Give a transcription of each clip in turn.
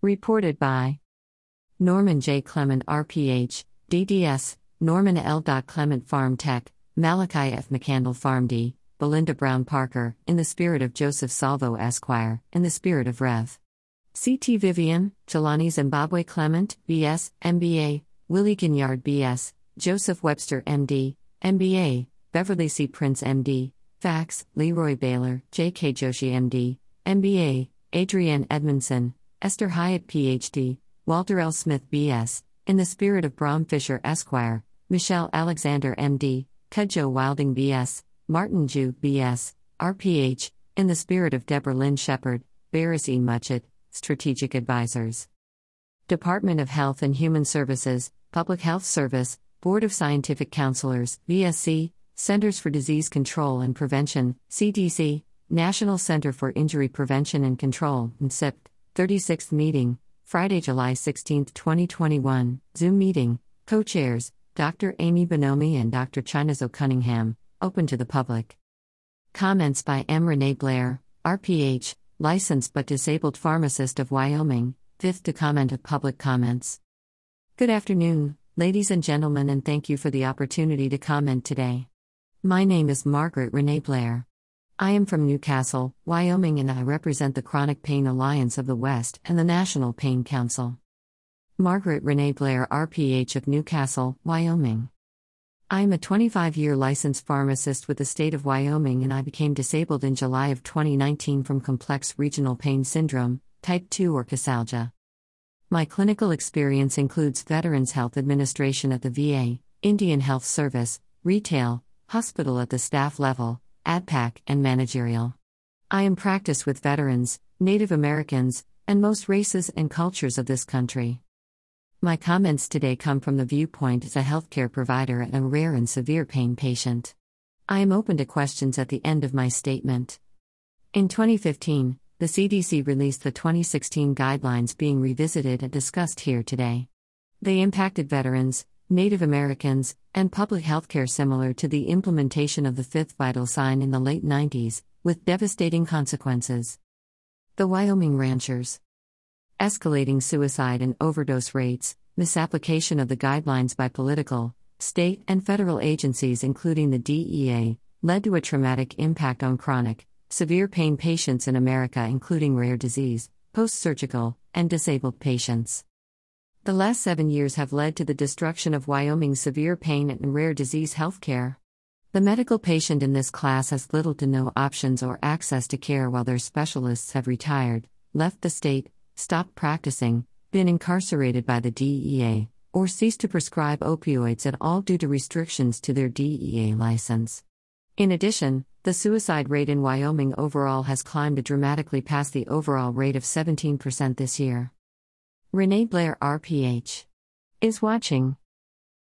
Reported by Norman J. Clement, RPH, DDS, Norman L. Clement Pharm Tech, Malachi F. McCandle Pharm D, Belinda Brown Parker, in the spirit of Joseph Salvo Esquire, in the spirit of Rev. C.T. Vivian, Jelani Zimbabwe Clement, B.S., MBA, Willie Ginyard, B.S., Joseph Webster, M.D., MBA, Beverly C. Prince, M.D., Fax, Leroy Baylor, J.K. Joshi, M.D., MBA, Adrienne Edmondson, Esther Hyatt, Ph.D., Walter L. Smith, B.S., in the spirit of Brom Fisher, Esquire, Michelle Alexander, M.D., Kudjo Wilding, B.S., Martin Jew, B.S., RPH, in the spirit of Deborah Lynn Shepard, Barris E. Muchett, Strategic Advisors. Department of Health and Human Services, Public Health Service, Board of Scientific Counselors, BSC, Centers for Disease Control and Prevention, CDC, National Center for Injury Prevention and Control, NCIPC, 36th meeting, Friday, July 16, 2021, Zoom meeting, co chairs, Dr. Amy Bonomi and Dr. Chinazo Cunningham, open to the public. Comments by M. Renee Blair, RPH, licensed but disabled pharmacist of Wyoming, fifth to comment of public comments. Good afternoon, ladies and gentlemen, and thank you for the opportunity to comment today. My name is Margaret Renee Blair. I am from Newcastle, Wyoming, and I represent the Chronic Pain Alliance of the West and the National Pain Council. Margaret Renee Blair, RPH of Newcastle, Wyoming. I am a 25 year licensed pharmacist with the state of Wyoming, and I became disabled in July of 2019 from complex regional pain syndrome, type 2 or CAUSALGIA. My clinical experience includes Veterans Health Administration at the VA, Indian Health Service, retail, hospital at the staff level, ADPAC, and managerial. I am practiced with veterans, Native Americans, and most races and cultures of this country. My comments today come from the viewpoint as a healthcare provider and a rare and severe pain patient. I am open to questions at the end of my statement. In 2015, the CDC released the 2016 guidelines being revisited and discussed here today. They impacted veterans, Native Americans, and public healthcare similar to the implementation of the fifth vital sign in the late 90s, with devastating consequences. The Wyoming Ranchers. Escalating suicide and overdose rates, misapplication of the guidelines by political, state, and federal agencies, including the DEA, led to a traumatic impact on chronic, severe pain patients in America, including rare disease, post surgical, and disabled patients. The last seven years have led to the destruction of Wyoming's severe pain and rare disease healthcare. The medical patient in this class has little to no options or access to care while their specialists have retired, left the state, stopped practicing, been incarcerated by the DEA, or ceased to prescribe opioids at all due to restrictions to their DEA license. In addition, the suicide rate in Wyoming overall has climbed dramatically past the overall rate of 17% this year. Renee Blair RPH is watching.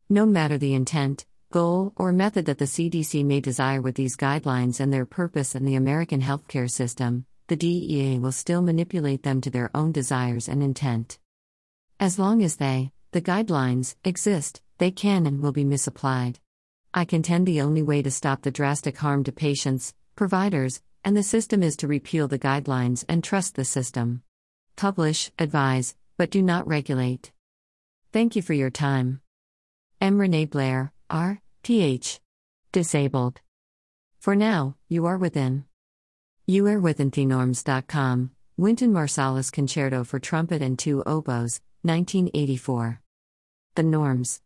No matter the intent, goal, or method that the CDC may desire with these guidelines and their purpose in the American healthcare system, the DEA will still manipulate them to their own desires and intent. As long as they, the guidelines, exist, they can and will be misapplied. I contend the only way to stop the drastic harm to patients, providers, and the system is to repeal the guidelines and trust the system. Publish, advise, but do not regulate. Thank you for your time. M. Renee Blair, R. Disabled. For now, you are within. You are within thenorms.com. Wynton Marsalis Concerto for Trumpet and Two Oboes, 1984. The Norms.